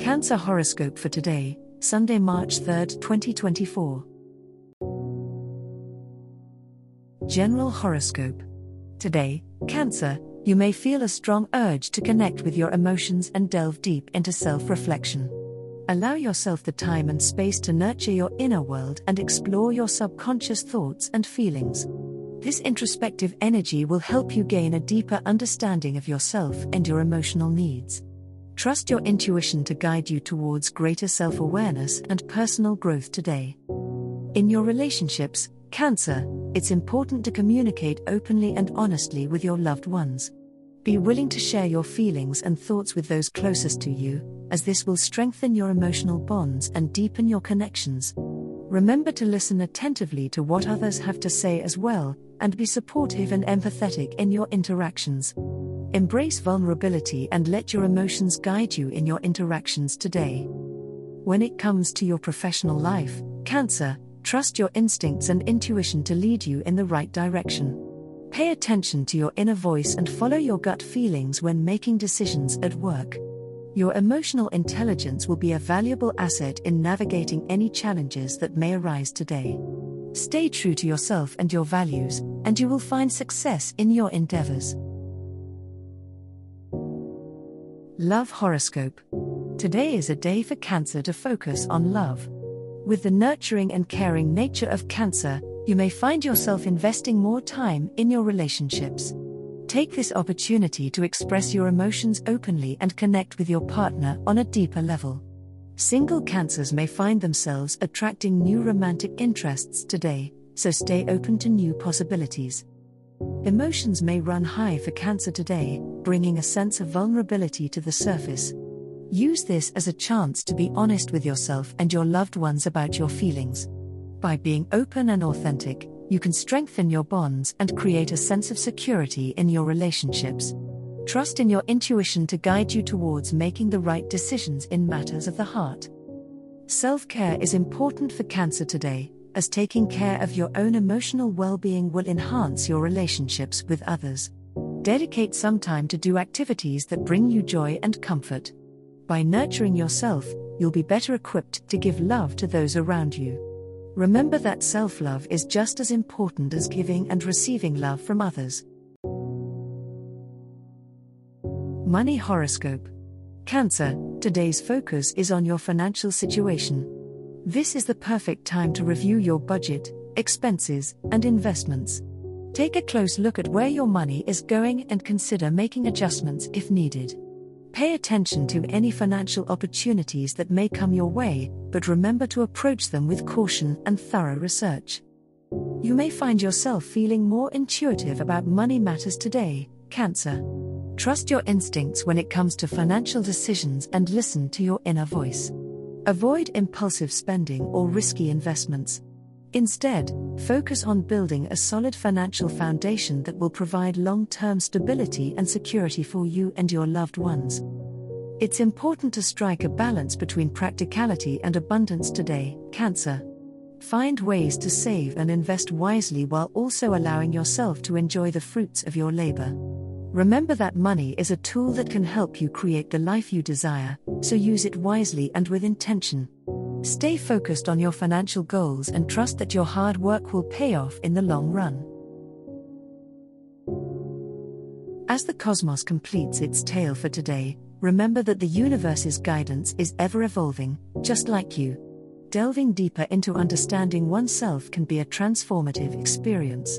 Cancer horoscope for today, Sunday, March 3, 2024. General horoscope. Today, Cancer, you may feel a strong urge to connect with your emotions and delve deep into self reflection. Allow yourself the time and space to nurture your inner world and explore your subconscious thoughts and feelings. This introspective energy will help you gain a deeper understanding of yourself and your emotional needs. Trust your intuition to guide you towards greater self awareness and personal growth today. In your relationships, Cancer, it's important to communicate openly and honestly with your loved ones. Be willing to share your feelings and thoughts with those closest to you, as this will strengthen your emotional bonds and deepen your connections. Remember to listen attentively to what others have to say as well, and be supportive and empathetic in your interactions. Embrace vulnerability and let your emotions guide you in your interactions today. When it comes to your professional life, Cancer, trust your instincts and intuition to lead you in the right direction. Pay attention to your inner voice and follow your gut feelings when making decisions at work. Your emotional intelligence will be a valuable asset in navigating any challenges that may arise today. Stay true to yourself and your values, and you will find success in your endeavors. Love Horoscope. Today is a day for Cancer to focus on love. With the nurturing and caring nature of Cancer, you may find yourself investing more time in your relationships. Take this opportunity to express your emotions openly and connect with your partner on a deeper level. Single Cancers may find themselves attracting new romantic interests today, so stay open to new possibilities. Emotions may run high for Cancer today, bringing a sense of vulnerability to the surface. Use this as a chance to be honest with yourself and your loved ones about your feelings. By being open and authentic, you can strengthen your bonds and create a sense of security in your relationships. Trust in your intuition to guide you towards making the right decisions in matters of the heart. Self care is important for Cancer today, as taking care of your own emotional well being will enhance your relationships with others. Dedicate some time to do activities that bring you joy and comfort. By nurturing yourself, you'll be better equipped to give love to those around you. Remember that self love is just as important as giving and receiving love from others. Money Horoscope Cancer, today's focus is on your financial situation. This is the perfect time to review your budget, expenses, and investments. Take a close look at where your money is going and consider making adjustments if needed. Pay attention to any financial opportunities that may come your way, but remember to approach them with caution and thorough research. You may find yourself feeling more intuitive about money matters today, Cancer. Trust your instincts when it comes to financial decisions and listen to your inner voice. Avoid impulsive spending or risky investments. Instead, focus on building a solid financial foundation that will provide long term stability and security for you and your loved ones. It's important to strike a balance between practicality and abundance today, Cancer. Find ways to save and invest wisely while also allowing yourself to enjoy the fruits of your labor. Remember that money is a tool that can help you create the life you desire, so use it wisely and with intention. Stay focused on your financial goals and trust that your hard work will pay off in the long run. As the cosmos completes its tale for today, remember that the universe's guidance is ever evolving, just like you. Delving deeper into understanding oneself can be a transformative experience.